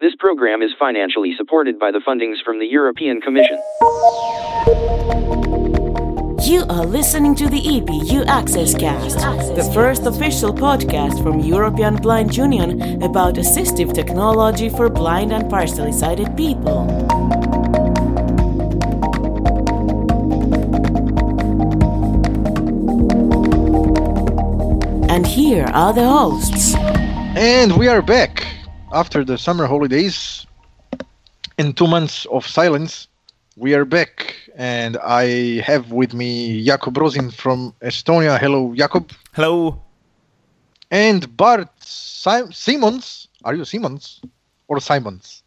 This program is financially supported by the fundings from the European Commission. You are listening to the EBU Access Cast, the first official podcast from European Blind Union about assistive technology for blind and partially sighted people. And here are the hosts. And we are back after the summer holidays. In two months of silence, we are back, and I have with me Jakob Rosin from Estonia. Hello, Jakob. Hello. And Bart si- Simons. Are you Simons or Simons?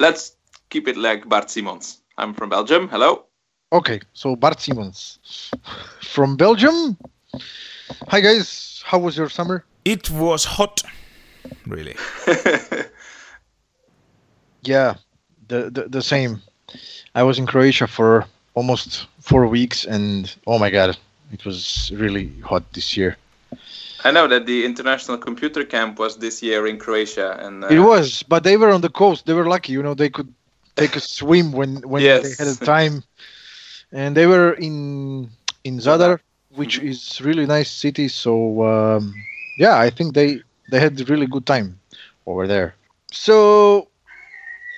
Let's keep it like Bart Simons. I'm from Belgium. Hello. Okay, so Bart Simons from Belgium. Hi guys, how was your summer? It was hot, really. Yeah, the, the the same. I was in Croatia for almost four weeks, and oh my god, it was really hot this year. I know that the International Computer Camp was this year in Croatia, and uh, It was, but they were on the coast. They were lucky, you know. They could take a swim when when Yes. they had the time, and they were in in Zadar, which is really nice city. So um, yeah, I think they they had a really good time over there. So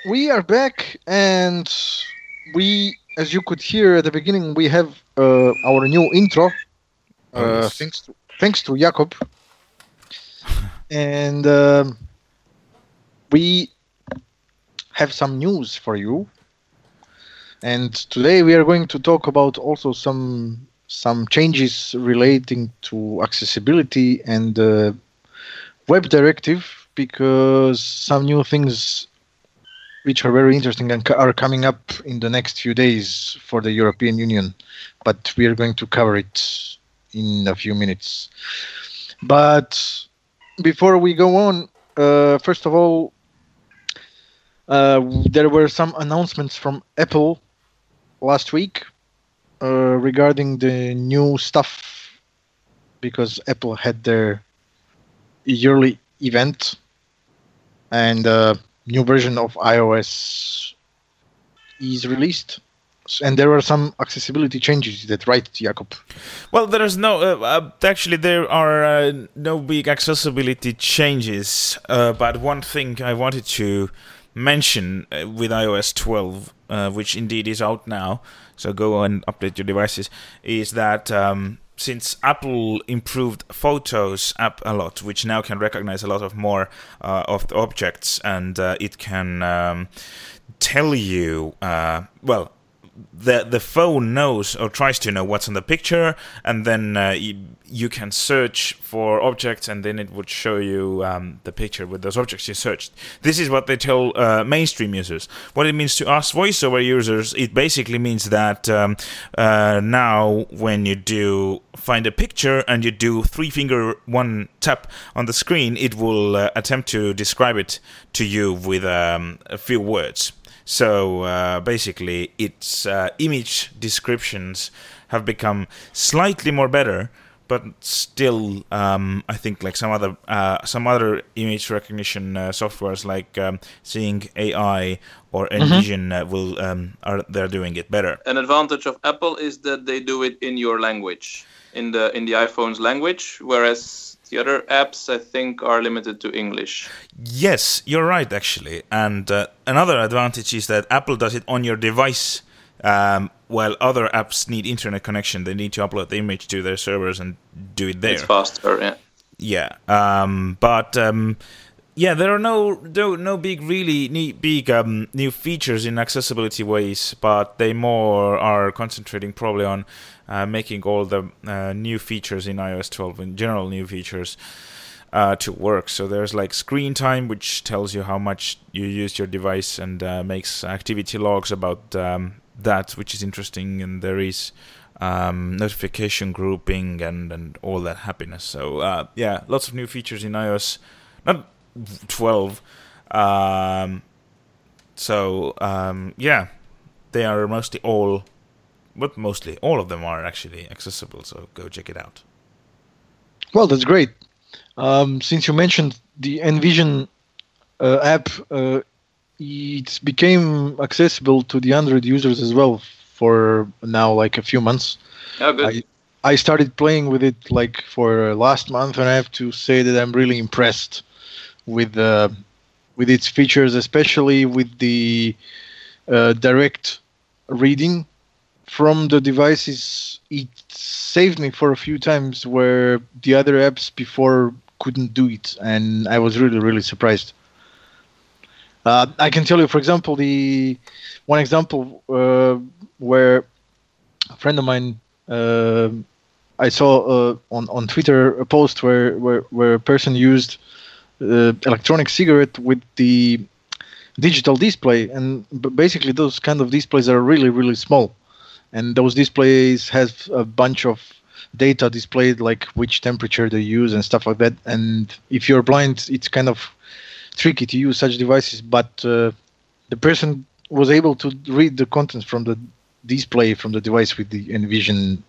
we are back, and we, as you could hear at the beginning, we have uh, our new intro. Oh, Uh, yes. Thanks to thanks to Jakob. and um, we have some news for you. And today we are going to talk about also some some changes relating to accessibility and uh, web directive because some new things which are very interesting and are coming up in the next few days for the European Union. But we are going to cover it in a few minutes. But before we go on, uh, first of all, uh, there were some announcements from Apple last week uh, regarding the new stuff because Apple had their yearly event and uh, new version of iOS is released. And there were some accessibility changes. That right, Jakob? Well, there is no. Uh, uh, actually, there are uh, no big accessibility changes. Uh, but one thing I wanted to mention uh, with iOS 12, uh, which indeed is out now, so go and update your devices, is that um, since Apple improved Photos app a lot, which now can recognize a lot of more uh, of the objects, and uh, it can um, tell you, uh, well, the the phone knows or tries to know what's on the picture, and then uh, you, you can search for objects, and then it would show you um, the picture with those objects you searched. This is what they tell uh, mainstream users. What it means to us voiceover users, it basically means that um, uh, now when you do find a picture and you do three finger one tap on the screen, it will uh, attempt to describe it to you with um, a few words. So uh, basically, its uh, image descriptions have become slightly more better, but still, um, I think like some other uh, some other image recognition uh, softwares like um, Seeing AI or Envision uh, will um, are they're doing it better. an advantage of Apple is that they do it in your language, in the in the iPhone's language, whereas the other apps I think are limited to English. Yes, you're right, actually. And uh, another advantage is that Apple does it on your device, um, while other apps need internet connection. They need to upload the image to their servers and do it there. It's faster. Yeah. Yeah, um, but um, yeah, there are no no, no big really neat, big um, new features in accessibility ways, but they more are concentrating probably on uh, making all the uh, new features in iOS 12 in general new features uh, to work. So there's like screen time, which tells you how much you use your device and uh, makes activity logs about um, that, which is interesting. And there is um, notification grouping and, and all that happiness. So uh, yeah, lots of new features in iOS, not 12. Um, so um, yeah, they are mostly all, but mostly all of them are actually accessible. So go check it out. Well, that's great. Um, since you mentioned the Envision uh, app, uh, it became accessible to the Android users as well for now like a few months. Oh, good. I, I started playing with it like for last month, and I have to say that I'm really impressed with uh, with its features, especially with the uh, direct reading from the devices. It saved me for a few times where the other apps before couldn't do it, and I was really really surprised. Uh, I can tell you, for example, the one example uh, where a friend of mine uh, I saw uh, on on Twitter a post where where, where a person used uh, electronic cigarette with the digital display, and basically those kind of displays are really really small, and those displays have a bunch of data displayed like which temperature they use and stuff like that. And if you're blind, it's kind of tricky to use such devices, but uh, the person was able to read the contents from the display from the device with the Envision,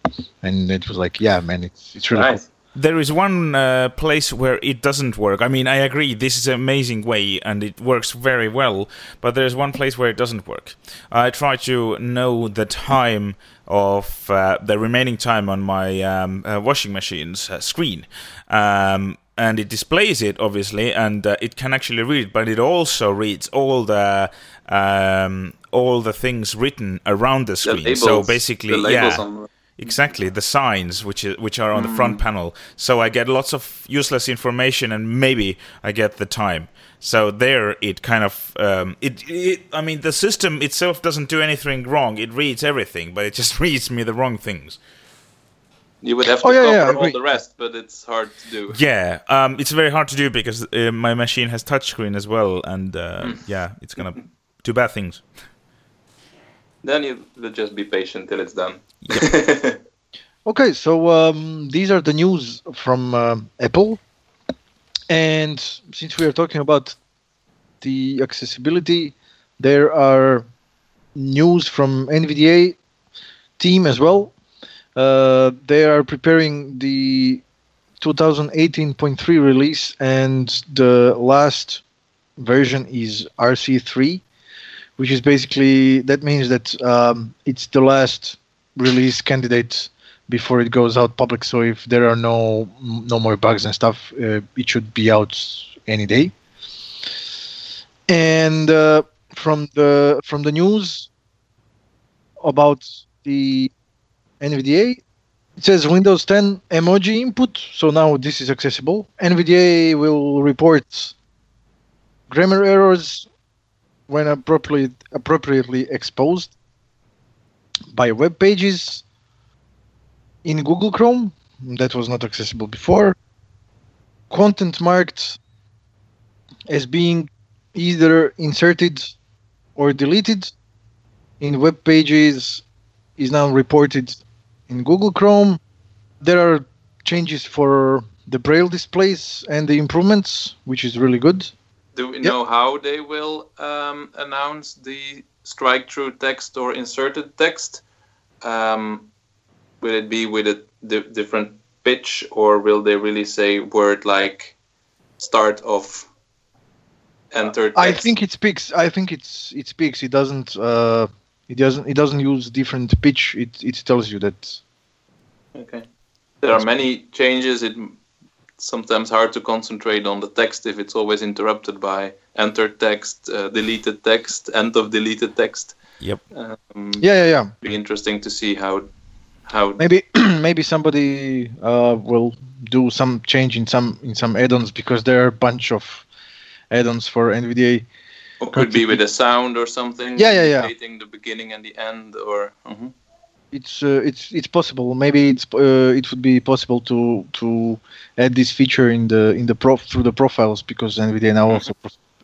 and it was like, yeah, man, it's it's really nice. There is one uh, place where it doesn't work. I mean, I agree, this is an amazing way and it works very well, but there's one place where it doesn't work. I try to know the time of uh, the remaining time on my um, uh, washing machine's uh, screen. Um, and it displays it obviously, and uh, it can actually read, it, but it also reads all the um, all the things written around the The screen. so basically, the labels yeah, on exactly the signs which is, which are on the front panel. So I get lots of useless information, and maybe I get the time. So there, it kind of um, it, it. I mean, the system itself doesn't do anything wrong. It reads everything, but it just reads me the wrong things. You would have to Oh, yeah, yeah, all the rest, but it's hard to do. Yeah, um, it's very hard to do because uh, my machine has touchscreen as well, and uh, yeah, it's gonna do bad things. Then you would just be patient till it's done. Okay, so um, these are the news from um Apple, and since we are talking about the accessibility, there are news from NVDA team as well. Uh, they are preparing the 2018.3 release, and the last version is RC3, which is basically that means that um, it's the last release candidate before it goes out public. So if there are no no more bugs and stuff, uh, it should be out any day. And uh, from the from the news about the NVDA, it says Windows 10 emoji input. So now this is accessible. NVDA will report grammar errors when appropriately appropriately exposed by web pages in Google Chrome that was not accessible before. Content marked as being either inserted or deleted in web pages is now reported in Google Chrome. There are changes for the Braille displays and the improvements, which is really good. Do we know how they will um, announce the strike through text or inserted text? Um, will it be with a di- different pitch, or will they really say word like start of enter text? I think it speaks. I think it's it speaks. It doesn't. Uh, it doesn't. It doesn't use different pitch. It it tells you that. Okay. There are many changes. It sometimes hard to concentrate on the text if it's always interrupted by enter text, uh, deleted text, end of deleted text. Yep. Um, Yeah, yeah, yeah. Be interesting to see how how Maybe maybe somebody uh, will do some change in some in some add-ons because there are a bunch of add-ons for NVDA. or could be with a sound or something. Yeah, yeah, yeah. indicating the beginning and the end, or mhm. It's uh, it's it's possible. Maybe it's uh, it would be possible to to add this feature in the in the prof through the profiles because NVDA now also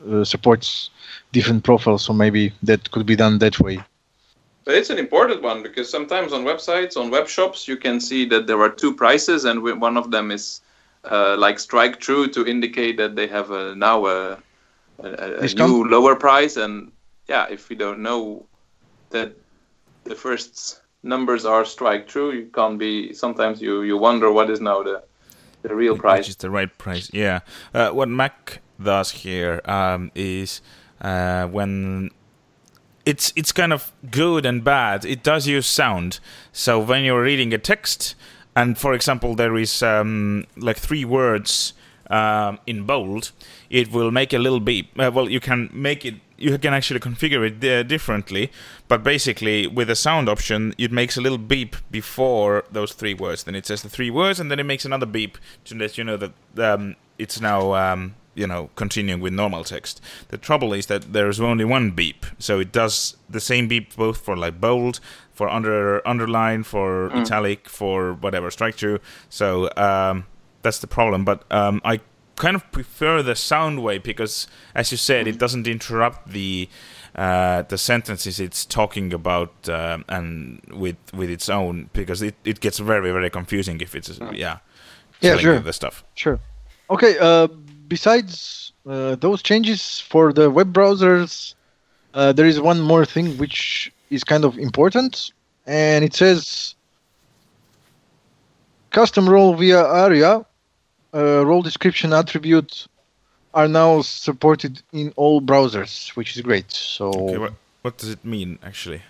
uh, supports different profiles. So maybe that could be done that way. But it's an important one because sometimes on websites, on web shops, you can see that there are two prices, and one of them is uh, like strike through to indicate that they have a, now a, a, a new lower price. And yeah, if we don't know that the first numbers are strike through, you can't be. Sometimes you you wonder what is now the the real price. Which is the right price? Yeah. Uh, what Mac does here um, is uh, when it's it's kind of good and bad. It does use sound. So when you're reading a text, and for example, there is um, like three words um, in bold, it will make a little beep. Uh, well, you can make it. You can actually configure it uh, differently, but basically with the sound option, it makes a little beep before those three words. Then it says the three words, and then it makes another beep to let you know that um, it's now um, you know continuing with normal text. The trouble is that there's only one beep, so it does the same beep both for like bold, for under underline, for Mm. italic, for whatever strike through. So um, that's the problem. But um, I kind of prefer the sound way because, as you said, it doesn't interrupt the uh, the sentences it's talking about um and with with its own because it, it gets very very confusing if it's yeah Yeah, sure. the stuff. Sure. Okay. Uh, besides uh, those changes for the web browsers, uh, there is one more thing which is kind of important, and it says custom role via ARIA uh, role description attribute are now supported in all browsers, which is great. So Okay, what what does it mean actually?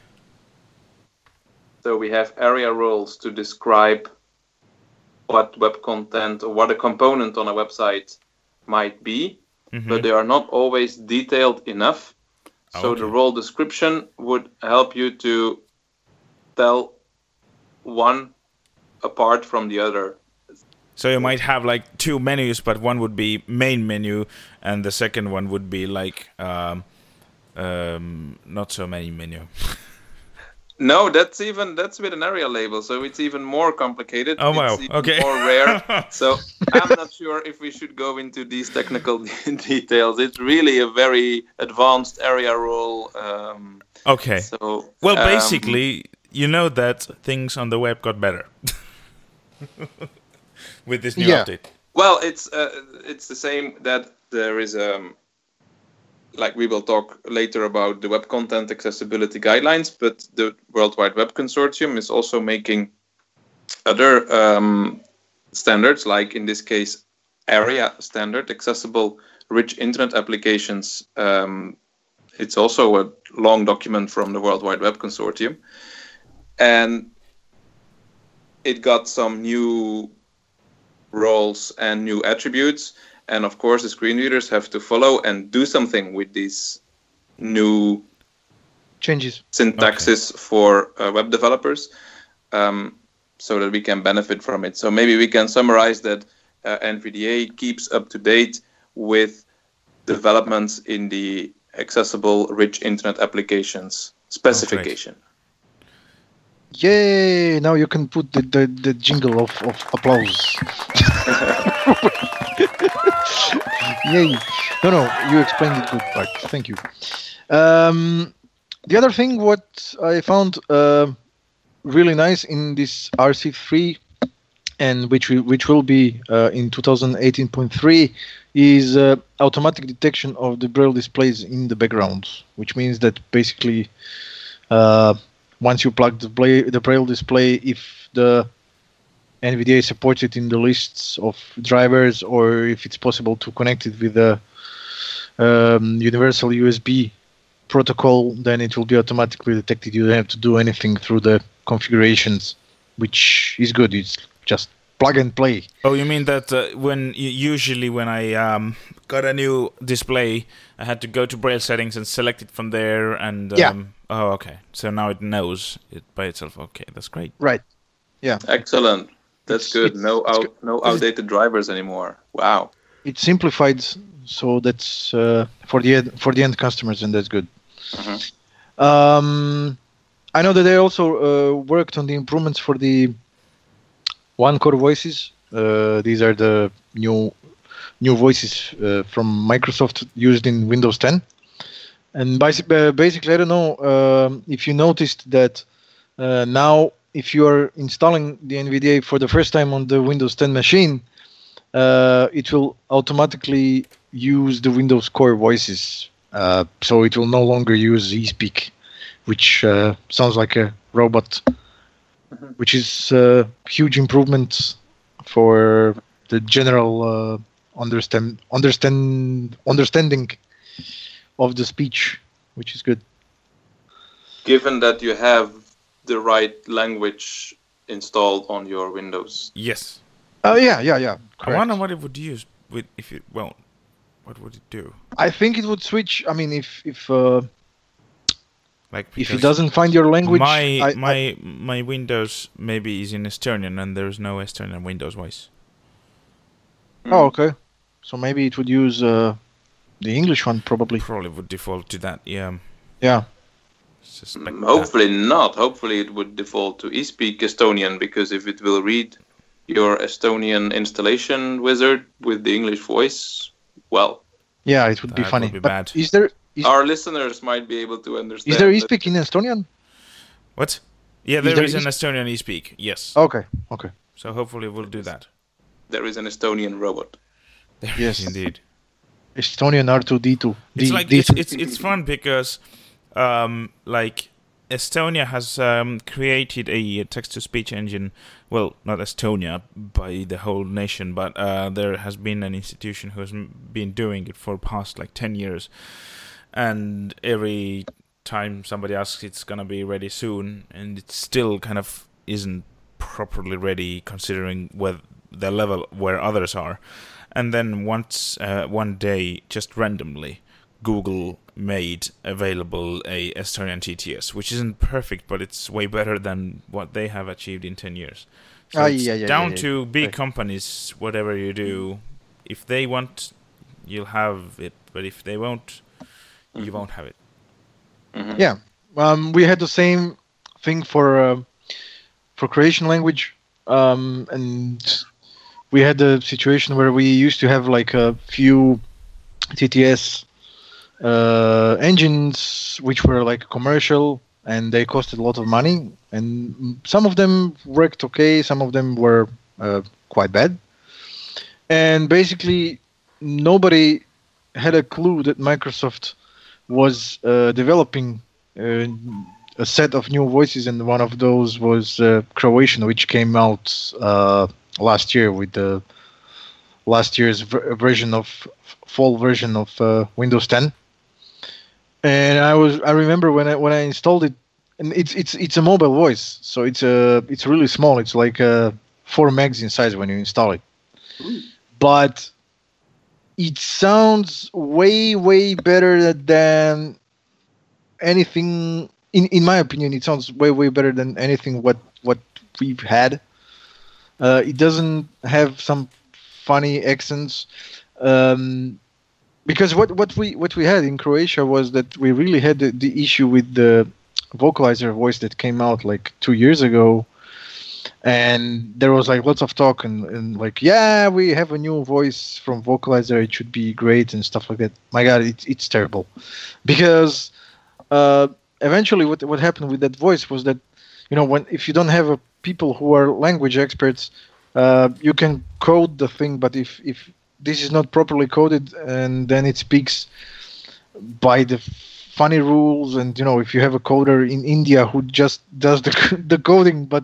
So we have ARIA roles to describe what web content or what a component on a website might be, Mhm. but they are not always detailed enough. So Okay. the role description would help you to tell one apart from the other. So you might have like two menus, but one would be main menu, and the second one would be like um, um, not so many menu. No, that's even that's with an ARIA label, so it's even more complicated. Oh, wow. It's Okay. more rare. so I'm not sure if we should go into these technical details. It's really a very advanced ARIA role. Um, Okay. so Well, um, basically, you know that things on the web got better with this new Yeah. update. well, it's uh, it's the same that there is um like we will talk later about the web content accessibility guidelines, but the World Wide Web Consortium is also making other um, standards, like in this case, ARIA standard, accessible rich internet applications. Um, it's also a long document from the World Wide Web Consortium, and it got some new roles and new attributes. And of course, the screen readers have to follow and do something with these new changes. syntaxes for uh, web developers um, so that we can benefit from it. So maybe we can summarize that uh, NVDA keeps up to date with developments in the accessible rich internet applications specification. Yay! Now you can put the, the, the jingle of, of applause. Yay! No, no, you explained it good, Bart. Thank you. Um, the other thing, what I found uh, really nice in this RC3, and which we, which will be uh, in 2018.3, is uh, automatic detection of the braille displays in the background, which means that basically. Uh, once you plug the, play, the braille display, if the NVDA supports it in the lists of drivers, or if it's possible to connect it with the um, universal USB protocol, then it will be automatically detected. You don't have to do anything through the configurations, which is good. It's just plug and play. Oh, you mean that uh, when usually when I um, got a new display, I had to go to Braille settings and select it from there, and um, Yeah. oh, okay. So now it knows it by itself. Okay, that's great. Right. Yeah. Excellent. That's It's- good. it's- No it's out, no outdated drivers anymore. Wow. It simplified, so that's uh, for the end, for the end customers, and that's good. Mhm. Um, I know that they also uh, worked on the improvements for the one core voices. Uh, these are the new new voices uh, from Microsoft used in Windows 10. And uh, basically, I don't know um, if you noticed that uh, now, if you are installing the NVDA for the first time on the Windows 10 machine, uh, it will automatically use the Windows Core voices. Uh, so it will no longer use eSpeak, which uh, sounds like a robot, which is a huge improvement for the general uh, understand understand understanding of the speech, which is good. Given that you have the right language installed on your Windows. Yes. Oh yeah, yeah, yeah. I wonder what it would use with if it well, what would it do? I think it would switch. I mean, if if uh, Like if it doesn't find your language, my I- I- my my Windows maybe is in Estonian and there's no Estonian Windows voice. oh okay, so maybe it would use uh, the English one probably. Probably would default to that. Yeah. Yeah. Suspect Mm, that. Hopefully not. Hopefully it would default to eSpeak Estonian because if it will read your Estonian installation wizard with the English voice, well, Yeah, it would be funny. would be But bad. Is there is, our listeners might be able to understand. is there that eSpeak in Estonian? What? Yeah, Is there there is an eSpeak? Estonian eSpeak. Yes. Okay, okay. So hopefully we'll do that. There is an Estonian robot. There Yes. is indeed. Estonian R2D2. It's like D- it's, it's it's fun because um like Estonia has um, created a text to speech engine. Well, not Estonia by the whole nation, but uh, there has been an institution who has been doing it for past like ten years, and every time somebody asks, it's gonna be ready soon, and it still kind of isn't properly ready considering where the level where others are. And then once uh, one day, just randomly, Google made available a Estonian TTS, which isn't perfect, but it's way better than what they have achieved in ten years. So it's yeah, yeah, down yeah, to big companies, whatever you do, if they want, you'll have it. But if they won't, you won't have it. Yeah, um, we had the same thing for uh, for Croatian language, um, and we had a situation where we used to have like a few TTS uh, engines which were like commercial and they costed a lot of money, and some of them worked okay, some of them were uh, quite bad, and basically nobody had a clue that Microsoft was uh, developing uh, a set of new voices, and one of those was uh, Croatian, which came out uh, last year with the last year's ver- version of fall version of uh, Windows 10. And I was I remember when I when I installed it, and it's it's it's a mobile voice, so it's a it's really small. It's like uh, four megs in size when you install it, but it sounds way way better than anything in in my opinion it sounds way way better than anything what what we've had. Uh, it doesn't have some funny accents. Um, because what what we what we had in Croatia was that we really had the, the issue with the vocalizer voice that came out like two years ago and there was like lots of talk and, and like yeah we have a new voice from vocalizer. It should be great and stuff like that. My god it's, it's terrible. Because uh, eventually what what happened with that voice was that you know when if you don't have a people who are language experts uh, you can code the thing but if if this is not properly coded and then it speaks by the funny rules. And you know if you have a coder in india who just does the, the coding but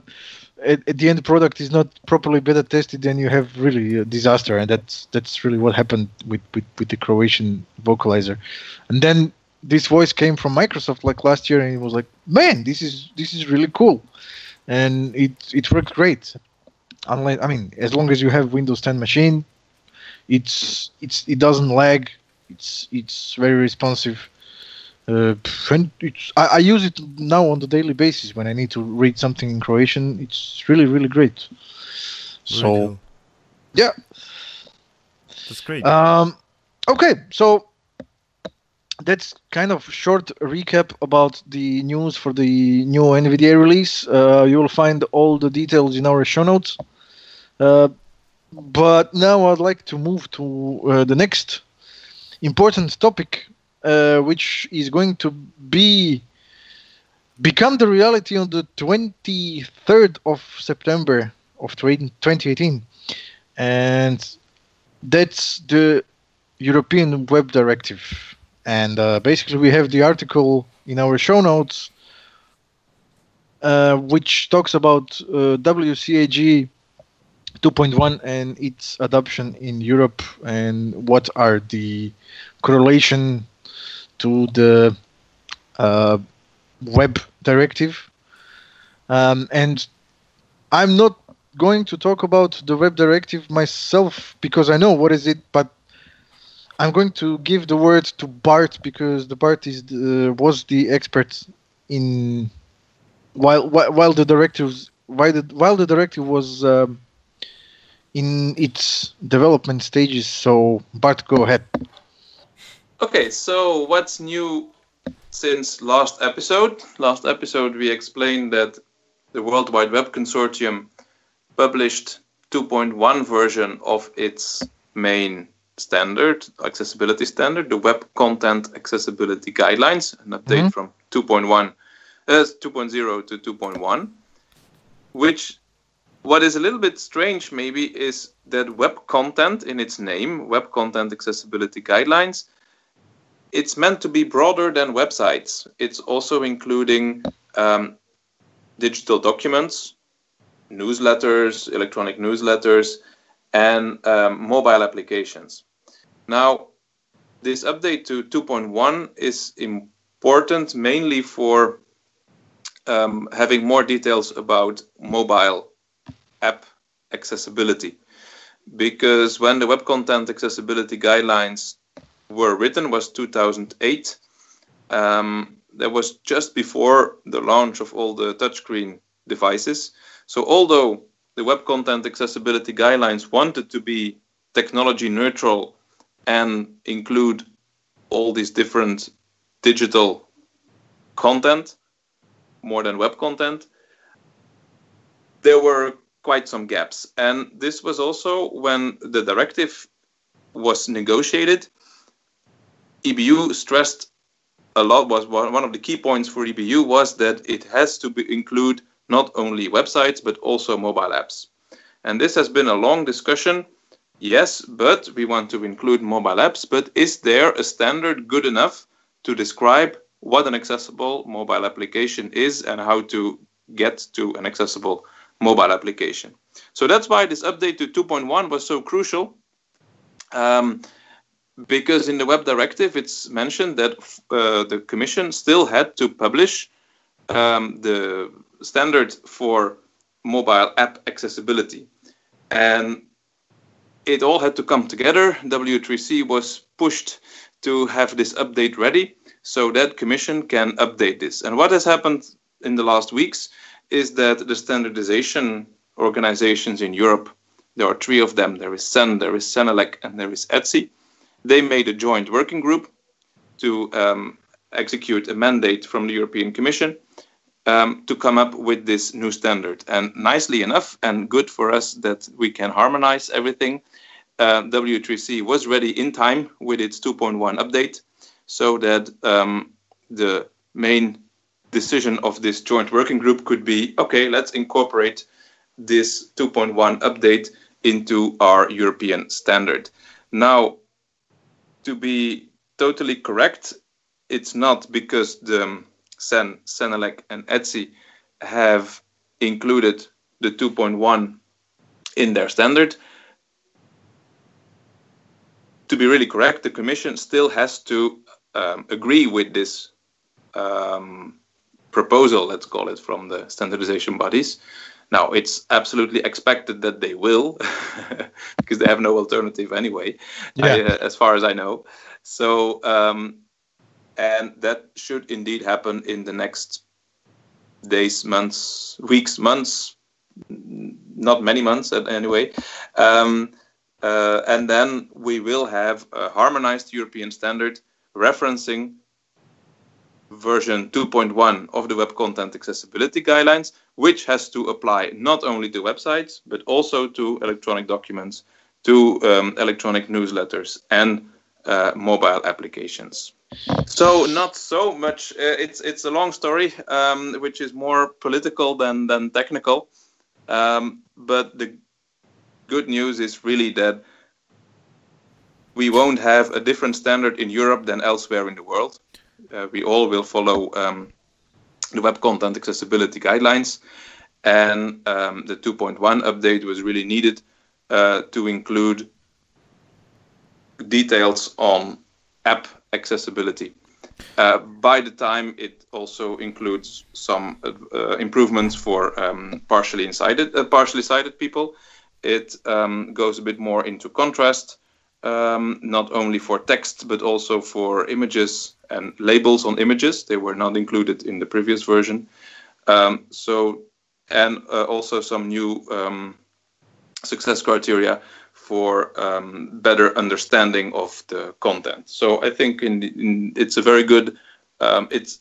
at, at the end product is not properly beta tested then you have really a disaster and that's that's really what happened with with, with the croatian vocalizer. And then this voice came from microsoft like last year and it was like man this is this is really cool. And it it worked great. Unless i mean as long as you have windows 10 machine it's it's it doesn't lag. It's it's very responsive uh, I, I use it now on the daily basis when I need to read something in Croatian. It's really really great. So Really cool. yeah, that's great. um, okay, so that's kind of short recap about the news for the new NVDA release. Uh, you will find all the details in our show notes. Uh, but now I'd like to move to uh, the next important topic, uh, which is going to be become the reality on the 23rd of September of 2018, and that's the European Web Directive. And uh, basically, we have the article in our show notes, uh, which talks about uh, WCAG 2.1 and its adoption in Europe, and what are the correlation to the uh, web directive. Um, and I'm not going to talk about the web directive myself because I know what is it, but I'm going to give the word to Bart because the Bart is the, was the expert in while while, the directives while the while the directive was um, in its development stages. So Bart, go ahead. Okay, so what's new since last episode? Last episode we explained that the World Wide Web Consortium published 2.1 version of its main standard, accessibility standard, the Web Content Accessibility Guidelines, an update mm-hmm. from 2.1, uh, 2.0 to 2.1, which what is a little bit strange maybe is that web content in its name, Web Content Accessibility Guidelines, it's meant to be broader than websites. It's also including um, digital documents, newsletters, electronic newsletters, and um, mobile applications. Now, this update to 2.1 is important mainly for um, having more details about mobile app accessibility. Because when the Web Content Accessibility Guidelines were written was 2008, um, that was just before the launch of all the touchscreen devices. So although the Web Content Accessibility Guidelines wanted to be technology neutral and include all these different digital content more than web content, there were quite some gaps. And this was also when the directive was negotiated. EBU stressed a lot was one of the key points for EBU was that it has to be, include not only websites but also mobile apps. And this has been a long discussion. Yes, but we want to include mobile apps. But is there a standard good enough to describe what an accessible mobile application is and how to get to an accessible mobile application? So that's why this update to 2.1 was so crucial. Um, because in the web directive it's mentioned that uh, the commission still had to publish um, the standard for mobile app accessibility. And it all had to come together. W3c was pushed to have this update ready so that commission can update this. And what has happened in the last weeks is that the standardization organizations in europe there are three of them. There is CEN there is CENELEC and there is ETSI they made a joint working group to um, execute a mandate from the European Commission um, to come up with this new standard. And nicely enough, and good for us that we can harmonize everything, uh, W3C was ready in time with its 2.1 update so that um, the main decision of this joint working group could be okay, let's incorporate this 2.1 update into our European standard. Now, to be totally correct, it's not because the CEN, CENELEC, and ETSI have included the 2.1 in their standard. To be really correct, the Commission still has to um, agree with this um, proposal, let's call it, from the standardization bodies. Now, it's absolutely expected that they will, because they have no alternative anyway, yeah. I, uh, as far as I know. So, um, and that should indeed happen in the next days, months, weeks, months, not many months anyway. Um, uh, and then we will have a harmonized European standard referencing version 2.1 of the Web Content Accessibility Guidelines, which has to apply not only to websites, but also to electronic documents, to um, electronic newsletters, and uh, mobile applications. So not so much. Uh, it's it's a long story, um, which is more political than than technical. Um, but the good news is really that we won't have a different standard in Europe than elsewhere in the world uh, we all will follow um, the web content accessibility guidelines. and um, the 2.1 update was really needed uh, to include details on app accessibility. Uh, by the time it also includes some uh, improvements for um, partially sighted, uh, partially sighted people. It um, goes a bit more into contrast, um, not only for text but also for images and labels on images. They were not included in the previous version. Um, so, and uh, also some new um, success criteria for um, better understanding of the content. So I think in, in, it's a very good, um, it's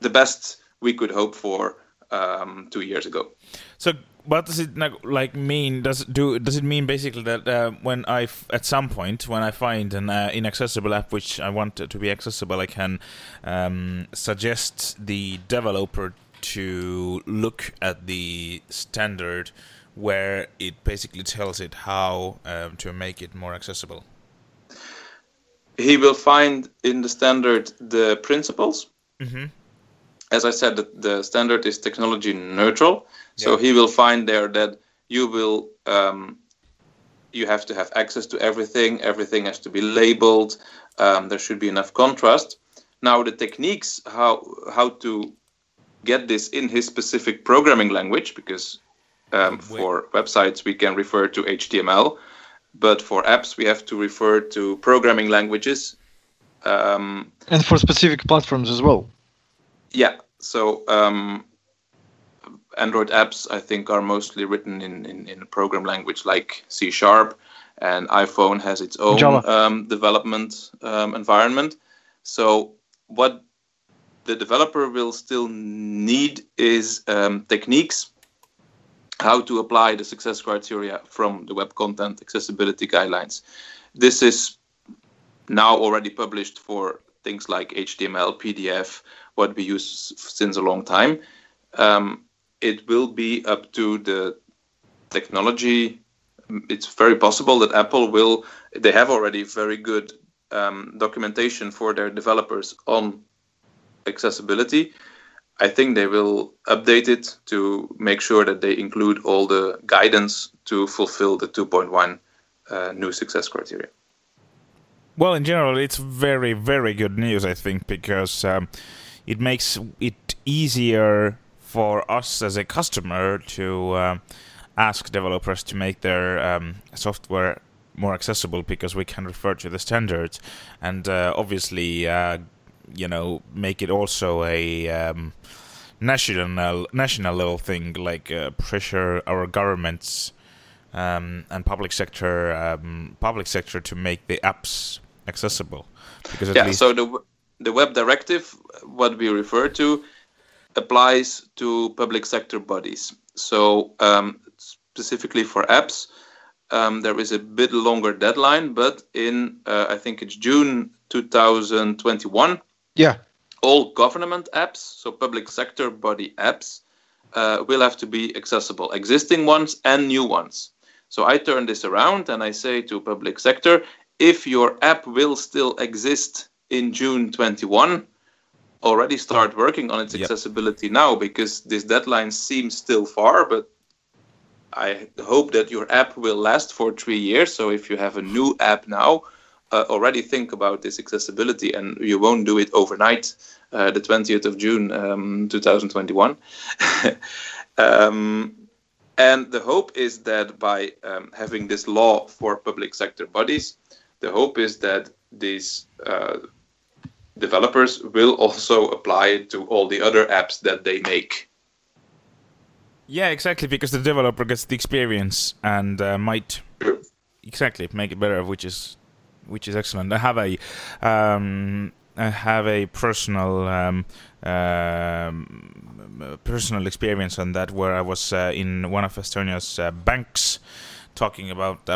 the best we could hope for um, two years ago. So what does it like mean? Does it do does it mean basically that uh, when I at some point when I find an uh, inaccessible app which I want to be accessible, I can um, suggest the developer to look at the standard where it basically tells it how um, to make it more accessible? He will find in the standard the principles. Mm-hmm. As I said, the, the, standard is technology neutral, so he will find there that you will um, you have to have access to everything. Everything has to be labeled. Um, there should be enough contrast. Now, the techniques how how to get this in his specific programming language, because um, for websites, we can refer to HTML, but for apps, we have to refer to programming languages. Um, and for specific platforms as well. Yeah. So um, Android apps, I think, are mostly written in, in, in a program language like C Sharp, and iPhone has its own um, development um, environment. So what the developer will still need is um, techniques how to apply the success criteria from the Web Content Accessibility Guidelines. This is now already published for things like HTML, PDF, what we use since a long time. Um, it will be up to the technology. It's very possible that Apple will, they have already very good um, documentation for their developers on accessibility. I think they will update it to make sure that they include all the guidance to fulfill the 2.1 uh, new success criteria. Well, in general, it's very, very good news, I think, because um, it makes it easier for us as a customer to uh, ask developers to make their um, software more accessible because we can refer to the standards and uh, obviously uh, you know make it also a um, national national level thing like uh, pressure our governments um, and public sector um, public sector to make the apps accessible because yeah so the the web directive what we refer to applies to public sector bodies so um, specifically for apps um, there is a bit longer deadline but in uh, i think it's june 2021 yeah all government apps, so public sector body apps, uh, will have to be accessible, existing ones and new ones. So I turn this around and I say to public sector, if your app will still exist in June 21, already start working on its yep. accessibility now because this deadline seems still far, but I hope that your app will last for three years. So if you have a new app now, uh, already think about this accessibility and you won't do it overnight uh, the 20th of june um, 2021 um, and the hope is that by um, having this law for public sector bodies the hope is that these uh, developers will also apply it to all the other apps that they make yeah exactly because the developer gets the experience and uh, might exactly make it better which is which is excellent. I have a um, I have a personal um, um, personal experience on that where I was uh, in one of Estonia's uh, banks talking about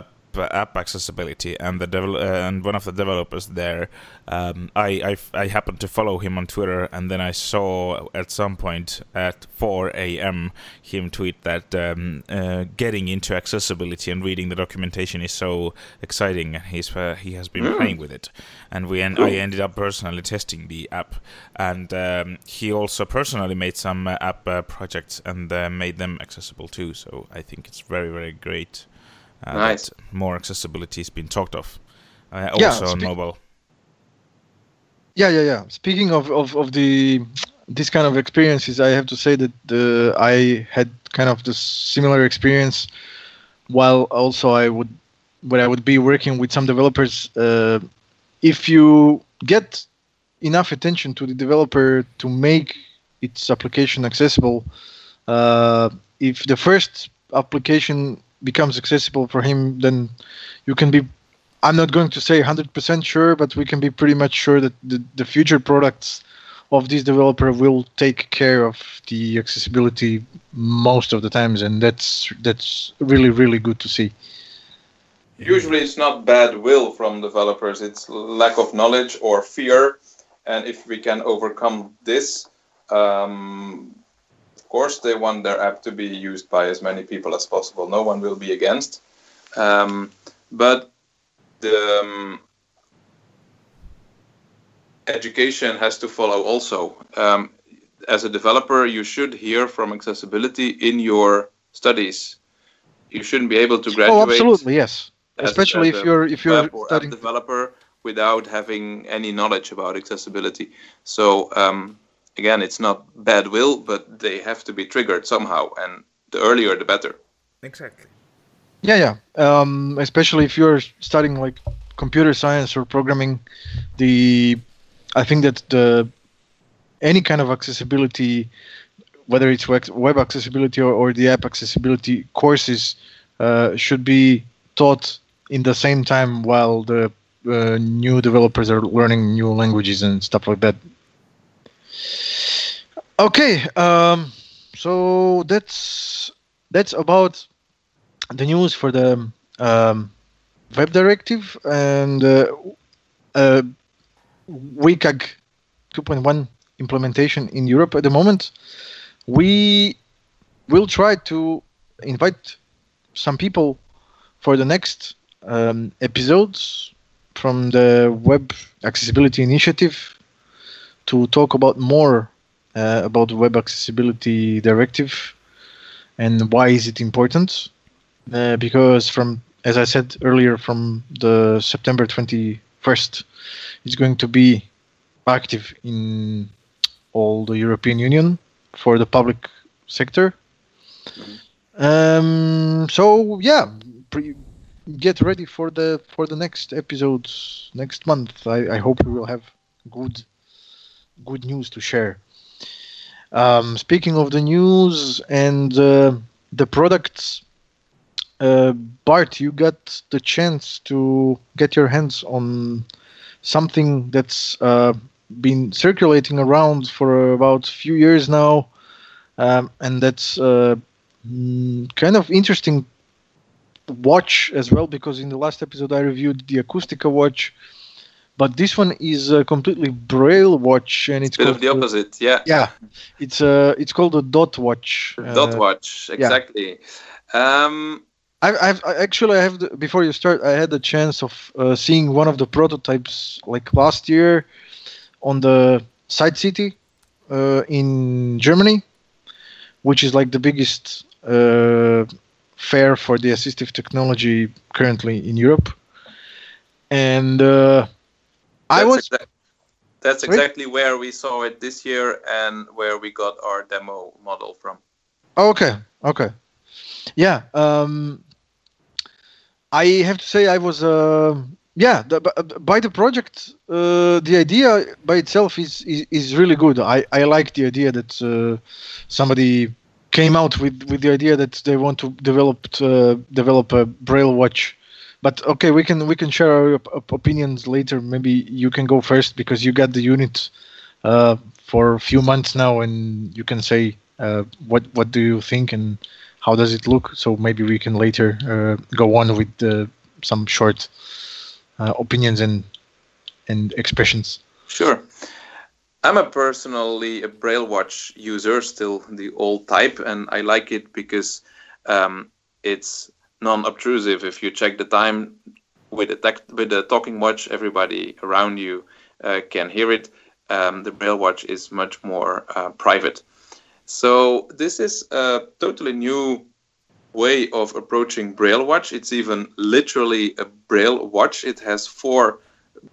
app accessibility, and the devel- uh, and one of the developers there, um, I, I I happened to follow him on Twitter, and then I saw at some point at 4 a.m. him tweet that um, uh, getting into accessibility and reading the documentation is so exciting, and he's uh, he has been Mm. playing with it, and we en- I ended up personally testing the app, and um, he also personally made some uh, app uh, projects and uh, made them accessible too. So I think it's very very great. Uh, Nice. that more accessibility has been talked of, uh, Yeah, also on mobile. Yeah, yeah, yeah. Speaking of, of, of the this kind of experiences, I have to say that uh, I had kind of the similar experience. While also I would, when I would be working with some developers, uh, if you get enough attention to the developer to make its application accessible, uh, if the first application becomes accessible for him, then you can be I'm not going to say 100% sure, but we can be pretty much sure that the, the future products of this developer will take care of the accessibility most of the times, and that's that's really really good to see. Usually, it's not bad will from developers; it's lack of knowledge or fear. And if we can overcome this, um, course, they want their app to be used by as many people as possible. No one will be against. Um, but the um, education has to follow also. Um, as a developer, you should hear from accessibility in your studies. You shouldn't be able to graduate. Oh, absolutely, yes. as- Especially as if you're if you're web or app studying. developer without having any knowledge about accessibility. So um, again, it's not bad will, but they have to be triggered somehow, and the earlier the better. Exactly. Yeah, yeah. Um, especially if you're studying like computer science or programming, the I think that the any kind of accessibility, whether it's web web accessibility or, or the app accessibility courses, uh, should be taught in the same time while the uh, new developers are learning new languages and stuff like that. Okay, um, so that's that's about the news for the um, web directive and uh, uh, WCAG 2.1 implementation in Europe at the moment. We will try to invite some people for the next um, episodes from the Web Accessibility Initiative to talk about more uh, about the Web Accessibility Directive and why is it important uh, because from as I said earlier, from the September 21st, it's going to be active in all the European Union for the public sector. Um, so yeah, pre- get ready for the for the next episodes next month. I, I hope we will have good good news to share. Um, speaking of the news and uh, the products uh, Bart, you got the chance to get your hands on something that's uh, been circulating around for about a few years now, um, and that's uh, mm, kind of interesting watch as well because in the last episode I reviewed the Acoustica watch, but this one is a completely braille watch and it's Bit called of the opposite, yeah. yeah, it's uh it's called a dot watch. Dot Uh, watch, exactly. Um, I, I've I actually I have the, before you start I had the chance of uh, seeing one of the prototypes like last year on the SightCity uh, in Germany, which is like the biggest uh, fair for the assistive technology currently in Europe. And uh, I that's was exact- that's exactly where we saw it this year and where we got our demo model from. Okay, okay, yeah. Um, I have to say I was, uh, yeah. The, by the project, uh, the idea by itself is, is is really good. I I like the idea that uh, somebody came out with with the idea that they want to develop uh, develop a braille watch. But okay, we can we can share our op- op- opinions later. Maybe you can go first because you got the unit uh, for a few months now, and you can say uh, what what do you think and how does it look. So maybe we can later uh, go on with some short uh, opinions and and expressions. Sure. I'm a personally a Braille watch user, still the old type, and I like it because um, it's non-obtrusive. If you check the time with a tech, with a talking watch, everybody around you uh, can hear it. Um, the Braille watch is much more uh, private. So this is a totally new way of approaching Braille watch. It's even literally a Braille watch. It has four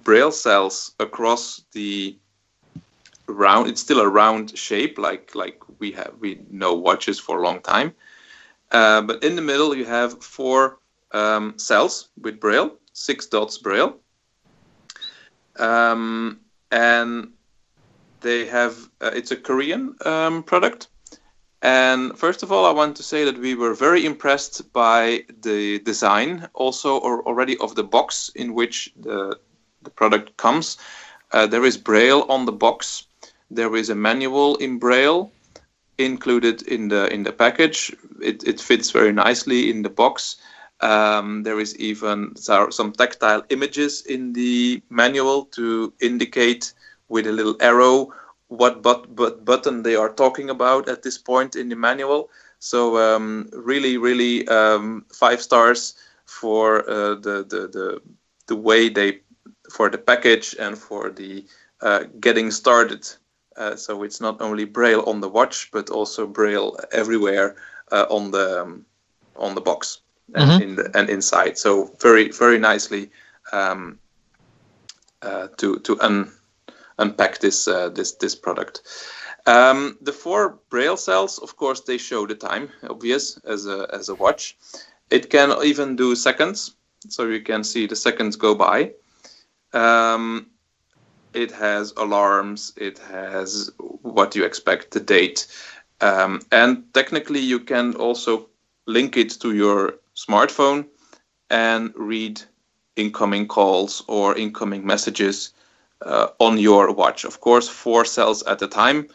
Braille cells across the round. It's still a round shape, like like we have we know watches for a long time. Uh, but in the middle, you have four um, cells with Braille, six dots Braille, um, and they have. Uh, it's a Korean um, product. And first of all, I want to say that we were very impressed by the design, also or already of the box in which the the product comes. Uh, there is Braille on the box. There is a manual in Braille included in the in the package. It, it fits very nicely in the box. Um, there is even some tactile images in the manual to indicate with a little arrow what but, but button they are talking about at this point in the manual. So um, really, really um, five stars for uh, the, the the the way they for the package and for the uh, getting started. Uh, so it's not only Braille on the watch, but also Braille everywhere uh, on the um, on the box and Mhm. in the, and inside. So very very nicely um, uh, to to un, unpack this uh, this this product. Um, the four Braille cells, of course, they show the time, obvious as a as a watch. It can even do seconds, so you can see the seconds go by. Um, it has alarms. It has what you expect, the date, um, and technically you can also link it to your smartphone and read incoming calls or incoming messages uh, on your watch. Of course, four cells at a time.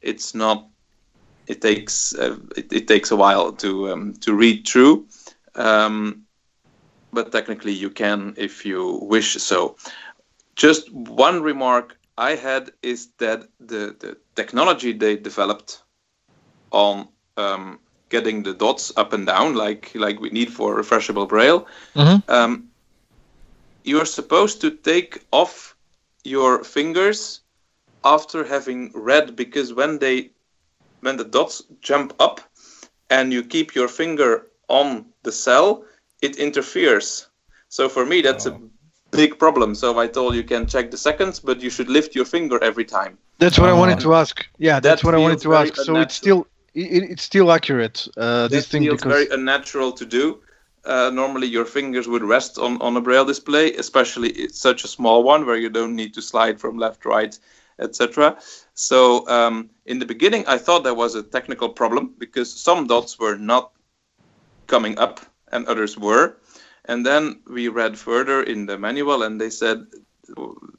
It's not. It takes uh, it, it takes a while to um, to read through. Um, but technically you can if you wish so. Just one remark I had is that the, the technology they developed on um, getting the dots up and down, like like we need for refreshable braille, Mhm. um, you're supposed to take off your fingers after having read because when they when the dots jump up and you keep your finger on the cell, it interferes. So for me, that's a big problem. So I told you can check the seconds, but you should lift your finger every time. That's what I Oh. wanted to ask. Yeah, That that's what I wanted to very ask. So it's still it, it's still accurate. Uh, this That thing feels because very unnatural to do. Uh, normally, your fingers would rest on, on a braille display, especially it's such a small one where you don't need to slide from left, right, etc. So um, in the beginning, I thought there was a technical problem because some dots were not coming up and others were. And then we read further in the manual, and they said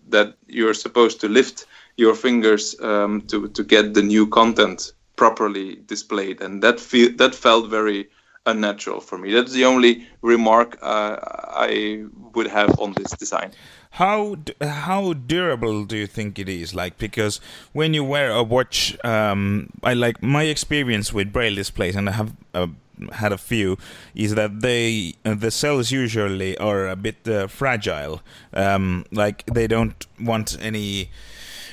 that you're supposed to lift your fingers um, to to get the new content properly displayed, and that feel that felt very unnatural for me. That's the only remark uh, I would have on this design. How how durable do you think it is? Like because when you wear a watch, um, I like my experience with braille displays, and I have uh, had a few, is that they the cells usually are a bit uh, fragile. Um, like they don't want any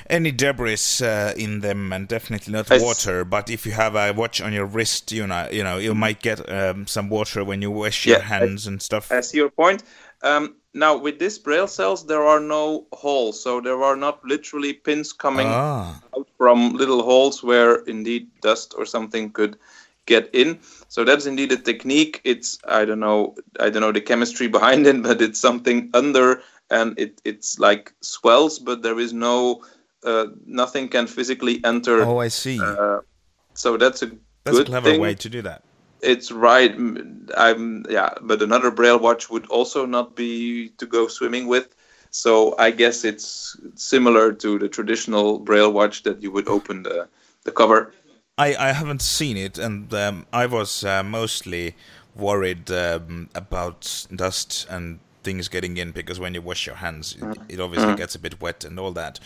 any debris uh, in them, and definitely not I water. But if you have a watch on your wrist, you know you know you might get um, some water when you wash your Yeah, I- hands and stuff. I see your point. Um, now with these braille cells, there are no holes, so there are not literally pins coming ah. out from little holes where indeed dust or something could get in. So that's indeed a technique. It's I don't know I don't know the chemistry behind it, but it's something under and it it's like swells, but there is no uh, nothing can physically enter. Oh, I see. Uh, so that's a That's a clever thing. way to do that. It's right. I'm yeah, but another braille watch would also not be to go swimming with. So I guess it's similar to the traditional braille watch that you would open the the cover. I, I haven't seen it, and um, I was uh, mostly worried um, about dust and things getting in because when you wash your hands, it, it obviously gets a bit wet and all that.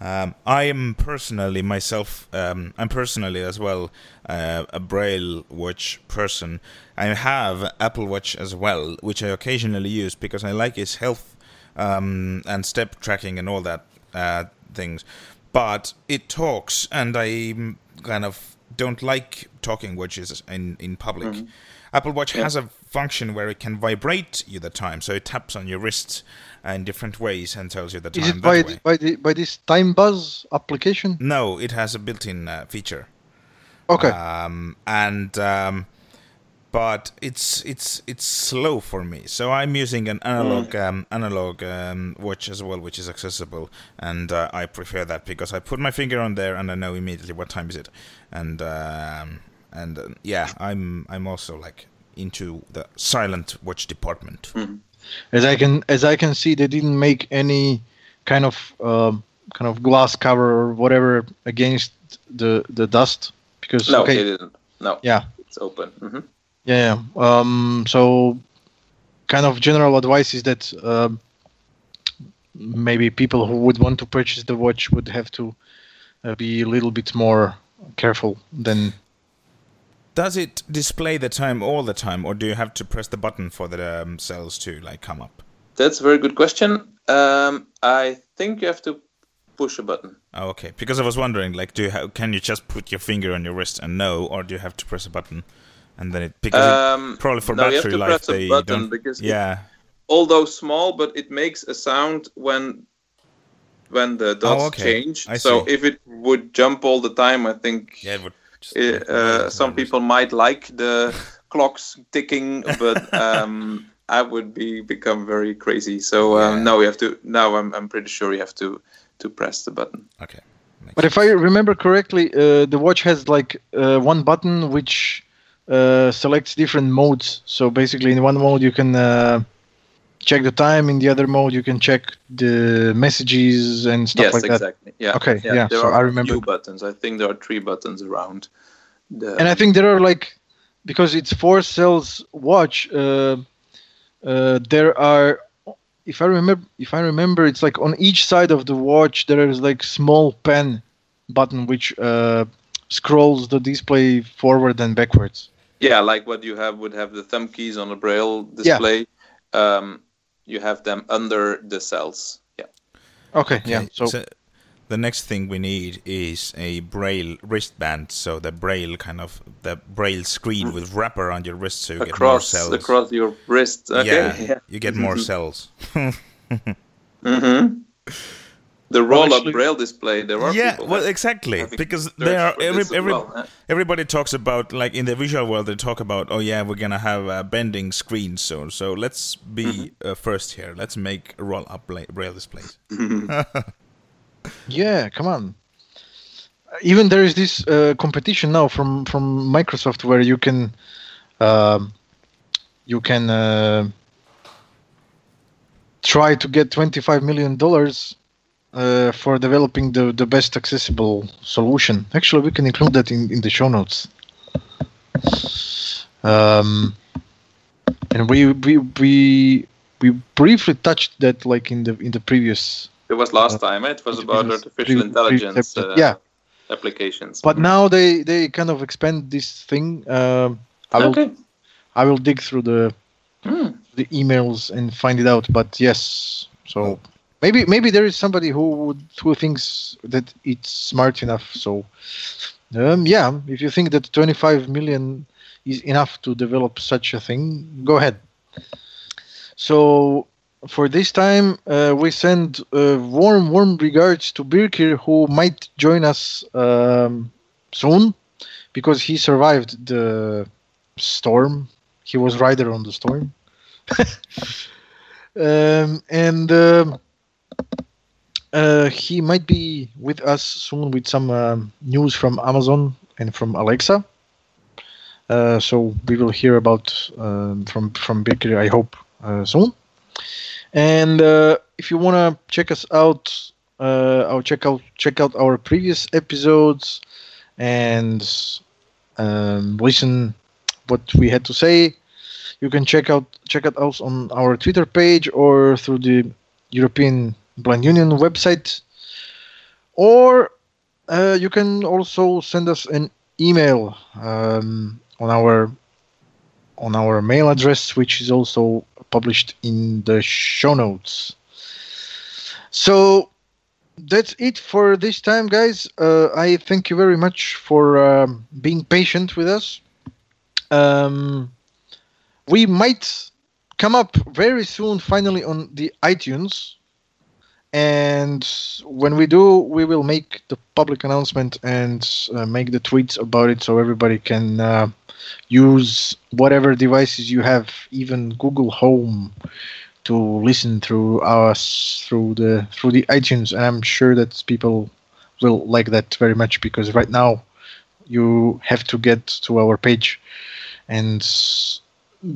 Um, I am personally myself. Um, I'm personally as well uh, a Braille watch person. I have Apple Watch as well, which I occasionally use because I like its health um, and step tracking and all that uh, things. But it talks, and I mm, kind of don't like talking watches in in public. Apple Watch has a function where it can vibrate you the time, so it taps on your wrist in different ways and tells you the time Is it by the, by the by this Time Buzz application? No, it has a built-in uh, feature. Okay. Um, and um, but it's it's it's slow for me. So I'm using an analog um, analog um, watch as well, which is accessible, and uh, I prefer that because I put my finger on there and I know immediately what time is it, and um, and uh, yeah, I'm I'm also like into the silent watch department. as I can as I can see, they didn't make any kind of um, kind of glass cover or whatever against the the dust because No, okay they didn't. No. yeah It's open. hmm yeah, yeah. Um, so kind of general advice is that um, maybe people who would want to purchase the watch would have to uh, be a little bit more careful than Does it display the time all the time, or do you have to press the button for the um, cells to like come up? That's a very good question. Um, I think you have to push a button. Oh, okay. Because I was wondering, like, do you have, can you just put your finger on your wrist and know, or do you have to press a button and then it because it, Um, probably for no, you have battery to life press a they button don't. because it- yeah. although small, but it makes a sound when when the dots Oh, okay. change. I so see. if it would jump all the time, I think Yeah. It would just uh, uh, noise some people might like the clocks ticking, but um, I would be become very crazy. So um, Yeah. no, you have to. Now I'm I'm pretty sure you have to to press the button. Okay. Makes But if I remember correctly, uh, the watch has like uh, one button which uh, selects different modes. So basically, in one mode you can uh, check the time. In the other mode, you can check the messages and stuff yes, like that. Yes, exactly. Yeah. Okay, yeah, There so are I remember. few buttons. I think there are three buttons around. The, And I think there are like because it's four cells watch. Uh, uh, there are, if I remember, if I remember, it's like on each side of the watch there is like small pen button which uh, scrolls the display forward and backwards. Yeah, like what you have would have the thumb keys on a braille display. Um, you have them under the cells. Yeah. Okay, yeah. Okay, So, the next thing we need is a braille wristband, so the braille kind of the braille screen with wrap around your wrist, so you get more cells. across your wrist. Okay. yeah, Yeah. you get more cells. hmm The roll-up actually- braille display. There are yeah, people well, that exactly, because there are every, every, well, huh? everybody talks about like in the visual world they talk about oh yeah we're gonna have a bending screen soon, so let's be Mm-hmm. uh, first here. Let's make roll up bla- braille displays. yeah, come on. Even there is this uh, competition now from from Microsoft where you can um, you can uh, try to get 25 million dollars uh, for developing the, the best accessible solution. Actually, we can include that in, in the show notes. Um, and we we we we briefly touched that like in the in the previous It was last time. eh? It was about artificial previous- intelligence. episode. Uh, Yeah. Applications. but now they they kind of expand this thing um i will okay. i will dig through the Hmm. the emails and find it out but yes so maybe maybe there is somebody who would who thinks that it's smart enough so um yeah if you think that 25 million is enough to develop such a thing go ahead so for this time, uh, we send uh, warm, warm regards to Birkir, who might join us um, soon because he survived the storm. He was rider on the storm. um, and um, uh, he might be with us soon with some um, news from Amazon and from Alexa. Uh, so we will hear about um, from from Birkir, I hope, uh, soon. And uh, if you want to check us out, uh, I'll check out check out our previous episodes and um, listen what we had to say. you can check out check out us on our Twitter page or through the European Blind Union website, or uh, you can also send us an email um, on our on our mail address, which is also published in the show notes. So that's it for this time, guys. Uh, I thank you very much for um, being patient with us. Um, we might come up very soon, finally, on the iTunes. And when we do, we will make the public announcement and uh, make the tweets about it so everybody can uh, use whatever devices you have, even Google Home, to listen through us through the through the iTunes. And I'm sure that people will like that very much because right now you have to get to our page and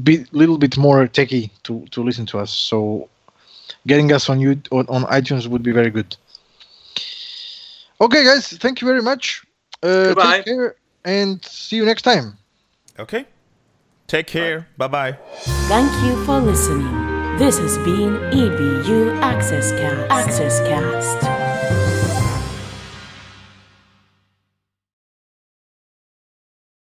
be a little bit more techy to, to listen to us. So getting us on you on, on iTunes would be very good. Okay, guys, thank you very much. Uh, Goodbye. Take care and see you next time. Okay. Take care. Bye bye. Thank you for listening. This has been EBU Access Cast. Access Cast.